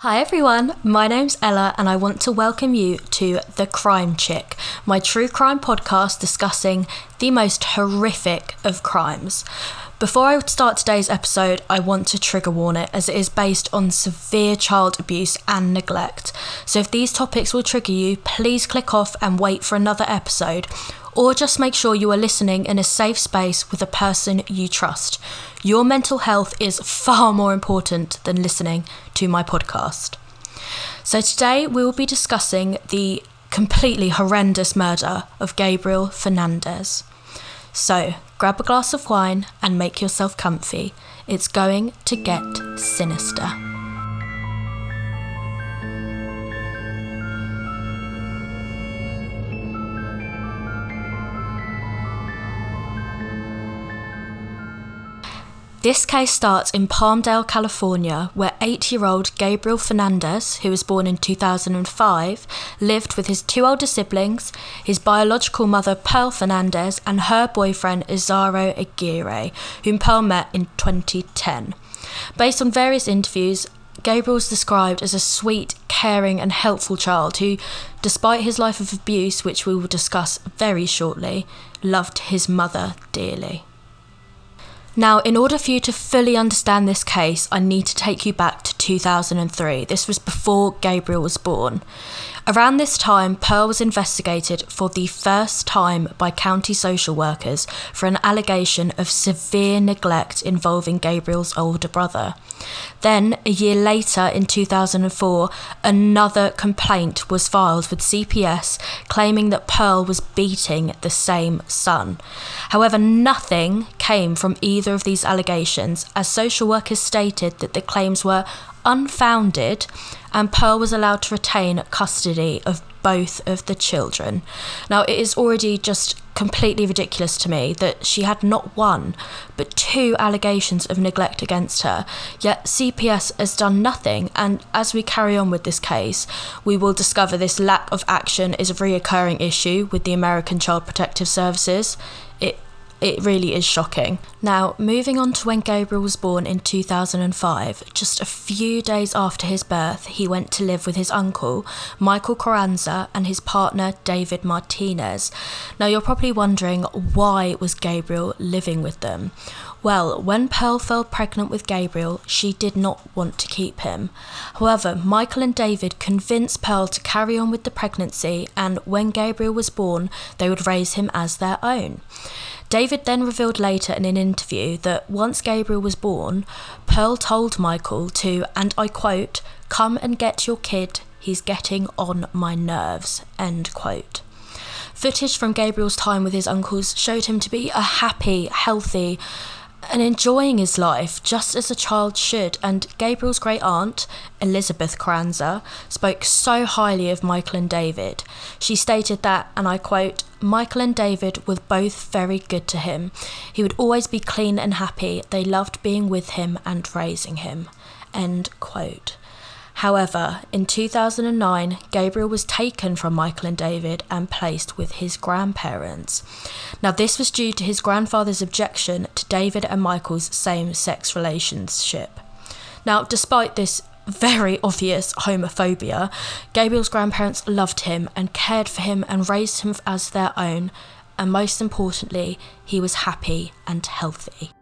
Hi everyone, my name's Ella and I want to welcome you to The Crime Chick, my true crime podcast discussing the most horrific of crimes. Before I start today's episode, I want to trigger warn it as it is based on severe child abuse and neglect. So if these topics will trigger you, please click off and wait for another episode, or just make sure you are listening in a safe space with a person you trust. Your mental health is far more important than listening to my podcast. So today we will be discussing the completely horrendous murder of Gabriel Fernandez. So, grab a glass of wine and make yourself comfy. It's going to get sinister. This case starts in Palmdale, California, where eight year old Gabriel Fernandez, who was born in 2005, lived with his two older siblings, his biological mother Pearl Fernandez, and her boyfriend Isauro Aguirre, whom Pearl met in 2010. Based on various interviews, Gabriel was described as a sweet, caring, and helpful child who, despite his life of abuse, which we will discuss very shortly, loved his mother dearly. Now, in order for you to fully understand this case, I need to take you back to 2003. This was before Gabriel was born. Around this time, Pearl was investigated for the first time by county social workers for an allegation of severe neglect involving Gabriel's older brother. Then, a year later, in 2004, another complaint was filed with CPS claiming that Pearl was beating the same son. However, nothing came from either of these allegations, as social workers stated that the claims were unfounded and Pearl was allowed to retain custody of both of the children. Now, it is already just completely ridiculous to me that she had not one, but two allegations of neglect against her, yet CPS has done nothing. And as we carry on with this case, we will discover this lack of action is a reoccurring issue with the American Child Protective Services. It really is shocking. Now, moving on to when Gabriel was born in 2005, just a few days after his birth, he went to live with his uncle, Michael Carranza, and his partner, David Martinez. Now, you're probably wondering why was Gabriel living with them? Well, when Pearl fell pregnant with Gabriel, she did not want to keep him. However, Michael and David convinced Pearl to carry on with the pregnancy, and when Gabriel was born, they would raise him as their own. David then revealed later in an interview that once Gabriel was born, Pearl told Michael to, and I quote, come and get your kid, he's getting on my nerves, end quote. Footage from Gabriel's time with his uncles showed him to be a happy, healthy, and enjoying his life just as a child should. And Gabriel's great aunt, Elizabeth Carranza, spoke so highly of Michael and David. She stated that, and I quote, Michael and David were both very good to him. He would always be clean and happy. They loved being with him and raising him. End quote. However, in 2009, Gabriel was taken from Michael and David and placed with his grandparents. Now, this was due to his grandfather's objection to David and Michael's same sex relationship. Now, despite this very obvious homophobia, Gabriel's grandparents loved him and cared for him and raised him as their own, and most importantly, he was happy and healthy.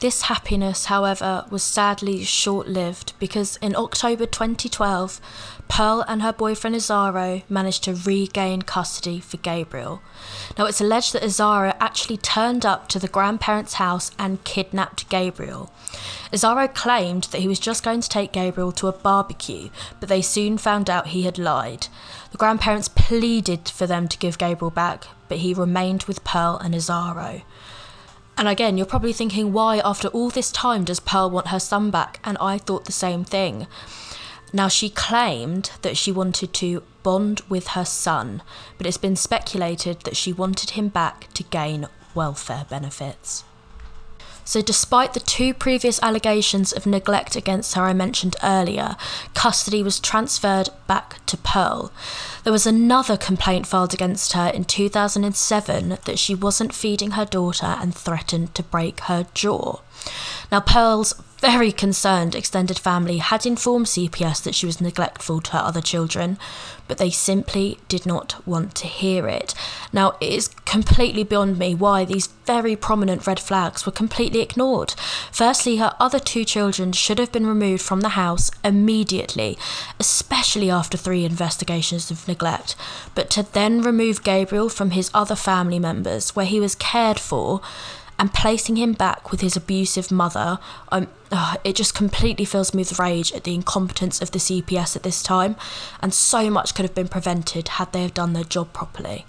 This happiness, however, was sadly short lived because in October 2012, Pearl and her boyfriend Isauro managed to regain custody for Gabriel. Now, it's alleged that Isauro actually turned up to the grandparents' house and kidnapped Gabriel. Isauro claimed that he was just going to take Gabriel to a barbecue, but they soon found out he had lied. The grandparents pleaded for them to give Gabriel back, but he remained with Pearl and Isauro. And again, you're probably thinking, why, after all this time, does Pearl want her son back? And I thought the same thing. Now, she claimed that she wanted to bond with her son, but it's been speculated that she wanted him back to gain welfare benefits. So, despite the two previous allegations of neglect against her I mentioned earlier, custody was transferred back to Pearl. There was another complaint filed against her in 2007 that she wasn't feeding her daughter and threatened to break her jaw. Now, Pearl's very concerned extended family had informed CPS that she was neglectful to her other children, but they simply did not want to hear it. Now, it is completely beyond me why these very prominent red flags were completely ignored. Firstly, her other two children should have been removed from the house immediately, especially after three investigations of neglect, but to then remove Gabriel from his other family members, where he was cared for, and placing him back with his abusive mother, um, it just completely fills me with rage at the incompetence of the CPS at this time, and so much could have been prevented had they have done their job properly.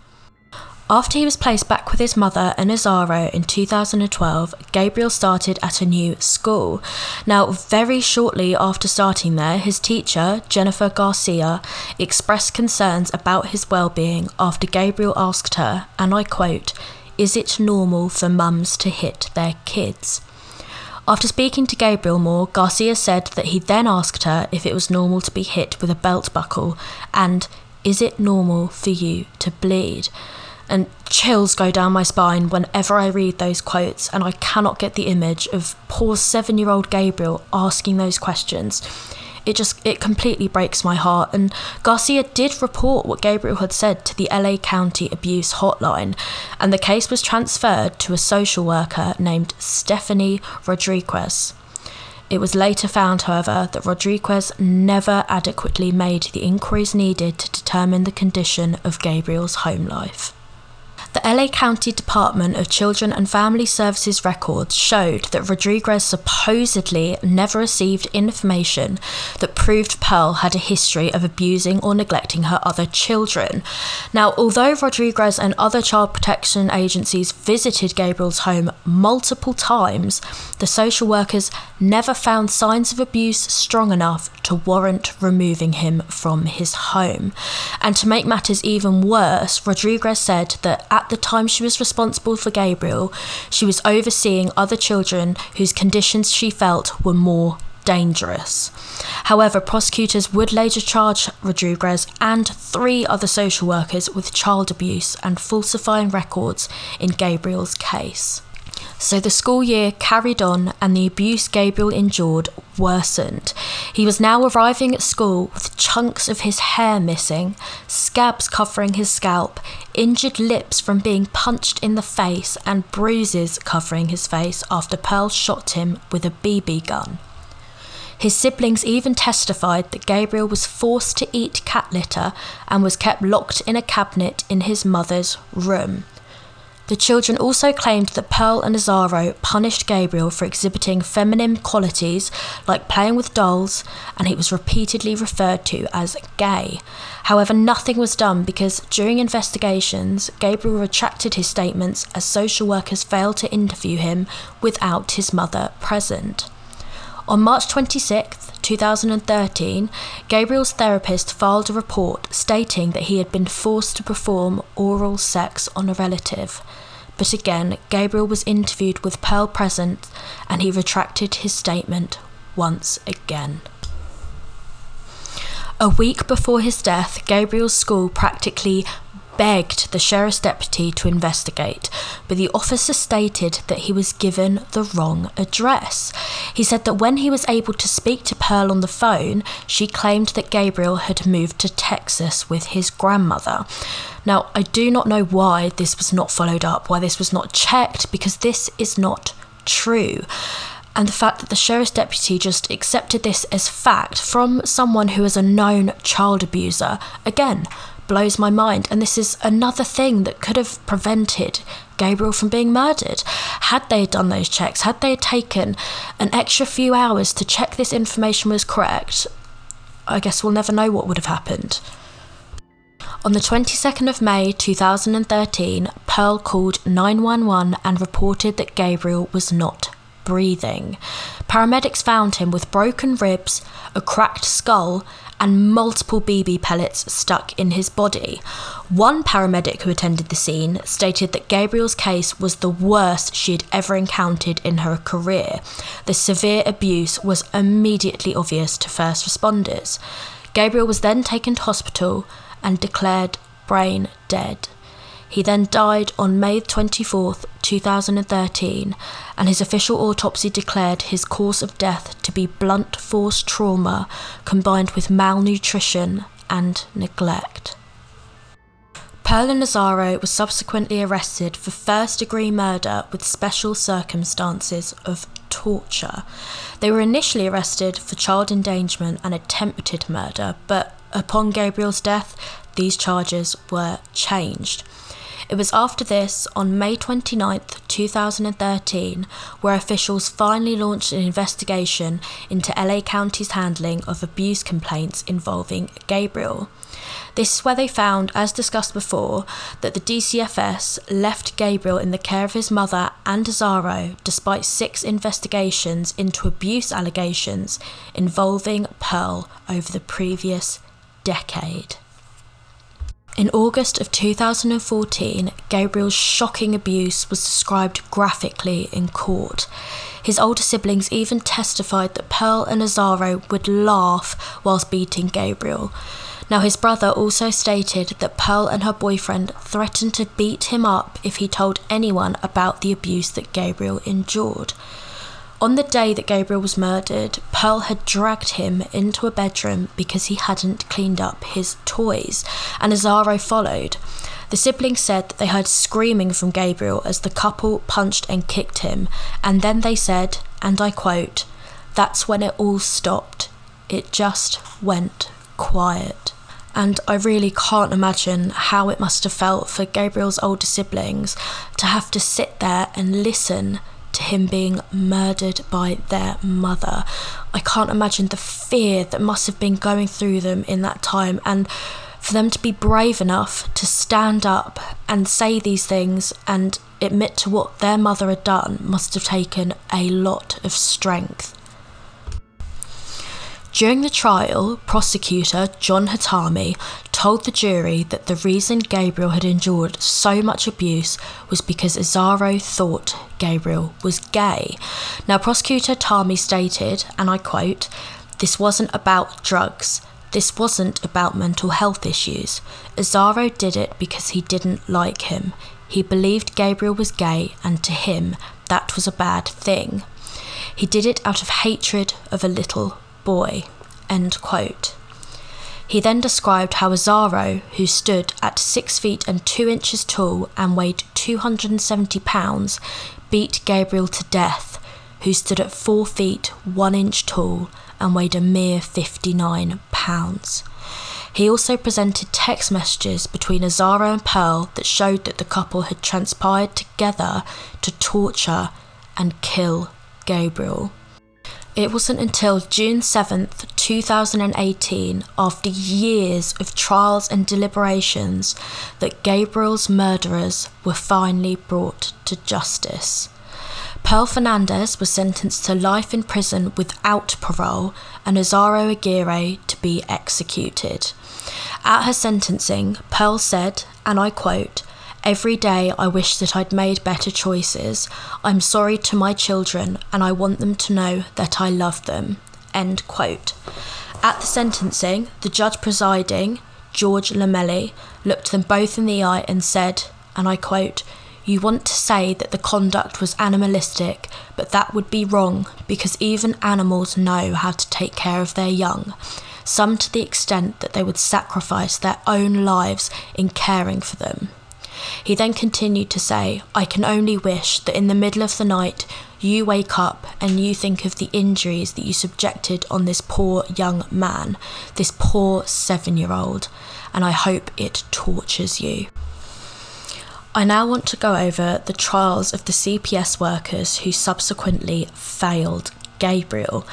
After he was placed back with his mother in Isauro in 2012, Gabriel started at a new school. Now, very shortly after starting there, his teacher, Jennifer Garcia, expressed concerns about his well-being after Gabriel asked her, and I quote, is it normal for mums to hit their kids? After speaking to Gabriel Moore, Garcia said that he then asked her if it was normal to be hit with a belt buckle and is it normal for you to bleed? And chills go down my spine whenever I read those quotes, and I cannot get the image of poor seven year old Gabriel asking those questions it just it completely breaks my heart and Garcia did report what Gabriel had said to the LA County Abuse Hotline and the case was transferred to a social worker named Stefanie Rodriguez. It was later found, however, that Rodriguez never adequately made the inquiries needed to determine the condition of Gabriel's home life. The LA County Department of Children and Family Services records showed that Rodriguez supposedly never received information that proved Pearl had a history of abusing or neglecting her other children. Now, although Rodriguez and other child protection agencies visited Gabriel's home multiple times, the social workers never found signs of abuse strong enough to warrant removing him from his home. And to make matters even worse, Rodriguez said that at the time she was responsible for Gabriel, she was overseeing other children whose conditions she felt were more dangerous. However, prosecutors would later charge Rodriguez and three other social workers with child abuse and falsifying records in Gabriel's case. So the school year carried on and the abuse Gabriel endured worsened. He was now arriving at school with chunks of his hair missing, scabs covering his scalp, injured lips from being punched in the face, and bruises covering his face after Pearl shot him with a BB gun. His siblings even testified that Gabriel was forced to eat cat litter and was kept locked in a cabinet in his mother's room. The children also claimed that Pearl and Isauro punished Gabriel for exhibiting feminine qualities like playing with dolls, and he was repeatedly referred to as gay. However, nothing was done because during investigations, Gabriel retracted his statements as social workers failed to interview him without his mother present. On March 26, 2013, Gabriel's therapist filed a report stating that he had been forced to perform oral sex on a relative. But again, Gabriel was interviewed with Pearl present and he retracted his statement once again. A week before his death, Gabriel's school practically begged the sheriff's deputy to investigate, but the officer stated that he was given the wrong address. He said that when he was able to speak to Pearl on the phone, she claimed that Gabriel had moved to Texas with his grandmother. Now, I do not know why this was not followed up, why this was not checked, because this is not true. And the fact that the sheriff's deputy just accepted this as fact from someone who is a known child abuser, again, blows my mind. And this is another thing that could have prevented Gabriel from being murdered. Had they done those checks, had they taken an extra few hours to check this information was correct, I guess we'll never know what would have happened. On the 22nd of May 2013, Pearl called 911 and reported that Gabriel was not breathing. Paramedics found him with broken ribs, a cracked skull, and multiple BB pellets stuck in his body. One paramedic who attended the scene stated that Gabriel's case was the worst she had ever encountered in her career. The severe abuse was immediately obvious to first responders. Gabriel was then taken to hospital and declared brain dead. He then died on May 24, 2013, and his official autopsy declared his cause of death to be blunt force trauma combined with malnutrition and neglect. Pearl Nazaro was subsequently arrested for first degree murder with special circumstances of torture. They were initially arrested for child endangerment and attempted murder, but upon Gabriel's death, these charges were changed. It was after this, on May 29, 2013, where officials finally launched an investigation into LA County's handling of abuse complaints involving Gabriel. This is where they found, as discussed before, that the DCFS left Gabriel in the care of his mother and Isauro despite six investigations into abuse allegations involving Pearl over the previous decade. In August of 2014, Gabriel's shocking abuse was described graphically in court. His older siblings even testified that Pearl and Isauro would laugh whilst beating Gabriel. Now, his brother also stated that Pearl and her boyfriend threatened to beat him up if he told anyone about the abuse that Gabriel endured. On the day that Gabriel was murdered, Pearl had dragged him into a bedroom because he hadn't cleaned up his toys, and Isauro followed. The siblings said that they heard screaming from Gabriel as the couple punched and kicked him, and then they said, and I quote, That's when it all stopped. It just went quiet. And I really can't imagine how it must have felt for Gabriel's older siblings to have to sit there and listen him being murdered by their mother. I can't imagine the fear that must have been going through them in that time and for them to be brave enough to stand up and say these things and admit to what their mother had done must have taken a lot of strength. During the trial, prosecutor John Hatami told the jury that the reason Gabriel had endured so much abuse was because Isauro thought Gabriel was gay. Now, prosecutor Hatami stated, and I quote, This wasn't about drugs. This wasn't about mental health issues. Isauro did it because he didn't like him. He believed Gabriel was gay, and to him, that was a bad thing. He did it out of hatred of a little boy. He then described how Isauro, who stood at 6 feet and 2 inches tall and weighed 270 pounds, beat Gabriel to death, who stood at 4 feet 1 inch tall and weighed a mere 59 pounds. He also presented text messages between Isauro and Pearl that showed that the couple had transpired together to torture and kill Gabriel. It wasn't until June 7th, 2018, after years of trials and deliberations, that Gabriel's murderers were finally brought to justice. Pearl Fernandez was sentenced to life in prison without parole and Isauro Aguirre to be executed. At her sentencing, Pearl said, and I quote, Every day I wish that I'd made better choices. I'm sorry to my children and I want them to know that I love them. End quote. At the sentencing, the judge presiding, George Lomelli, looked them both in the eye and said, and I quote, You want to say that the conduct was animalistic, but that would be wrong because even animals know how to take care of their young, some to the extent that they would sacrifice their own lives in caring for them. He then continued to say, I can only wish that in the middle of the night you wake up and you think of the injuries that you subjected on this poor young man, this poor seven year old, and I hope it tortures you. I now want to go over the trials of the CPS workers who subsequently failed Gabriel.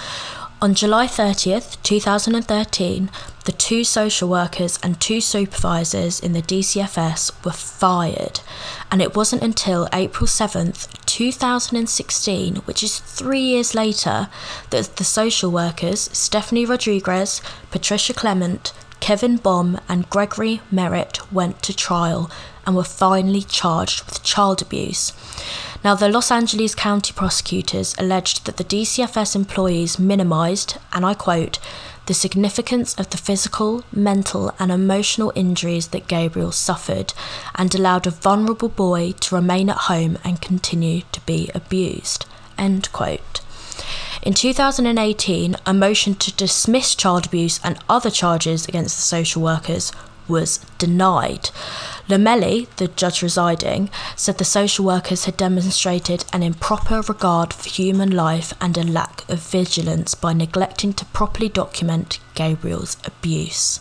On July 30th, 2013, the two social workers and two supervisors in the DCFS were fired, and it wasn't until April 7th, 2016, which is three years later, that the social workers Stefanie Rodriguez, Patricia Clement, Kevin Bom, and Gregory Merritt went to trial and were finally charged with child abuse. Now, the Los Angeles County prosecutors alleged that the DCFS employees minimised, and I quote, the significance of the physical, mental, and emotional injuries that Gabriel suffered and allowed a vulnerable boy to remain at home and continue to be abused. End quote. In 2018, a motion to dismiss child abuse and other charges against the social workers was denied. Lomelli, the judge residing, said the social workers had demonstrated an improper regard for human life and a lack of vigilance by neglecting to properly document Gabriel's abuse.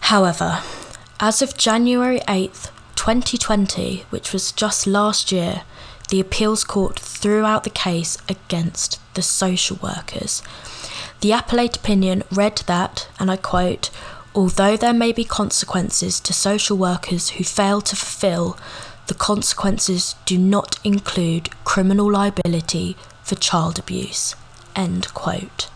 However, as of January 8th, 2020, which was just last year, the appeals court threw out the case against the social workers. The appellate opinion read that, and I quote, although there may be consequences to social workers who fail to fulfil, the consequences do not include criminal liability for child abuse. End quote.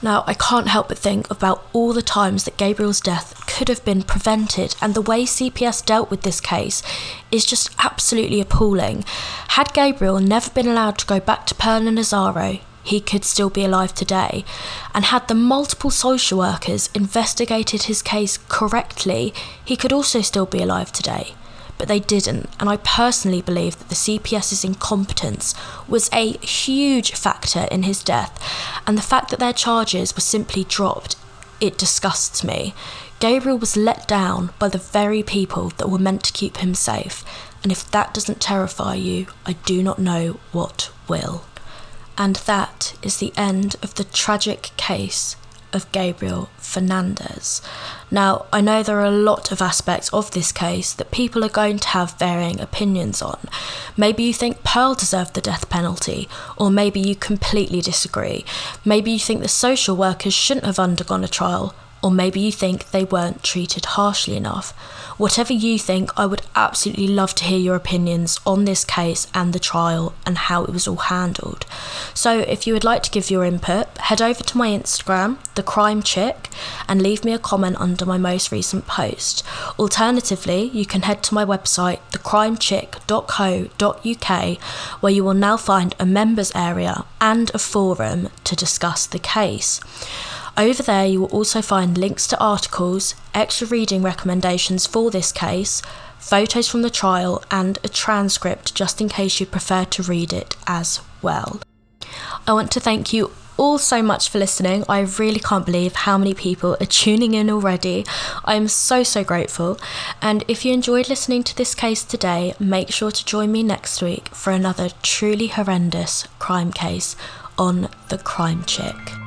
Now, I can't help but think about all the times that Gabriel's death could have been prevented, and the way CPS dealt with this case is just absolutely appalling. Had Gabriel never been allowed to go back to Pearl and Nazaro, he could still be alive today. And had the multiple social workers investigated his case correctly, he could also still be alive today but they didn't. And I personally believe that the CPS's incompetence was a huge factor in his death. And the fact that their charges were simply dropped, it disgusts me. Gabriel was let down by the very people that were meant to keep him safe. And if that doesn't terrify you, I do not know what will. And that is the end of the tragic case of Gabriel Fernandez. Now, I know there are a lot of aspects of this case that people are going to have varying opinions on. Maybe you think Pearl deserved the death penalty, or maybe you completely disagree. Maybe you think the social workers shouldn't have undergone a trial, or maybe you think they weren't treated harshly enough. Whatever you think, I would absolutely love to hear your opinions on this case and the trial and how it was all handled. So, if you would like to give your input, head over to my Instagram, The Crime Chick, and leave me a comment under my most recent post. Alternatively, you can head to my website, thecrimechick.co.uk, where you will now find a members area and a forum to discuss the case. Over there, you will also find links to articles, extra reading recommendations for this case, photos from the trial, and a transcript just in case you prefer to read it as well. I want to thank you all so much for listening. I really can't believe how many people are tuning in already. I am so, so grateful. And if you enjoyed listening to this case today, make sure to join me next week for another truly horrendous crime case on The Crime Chick.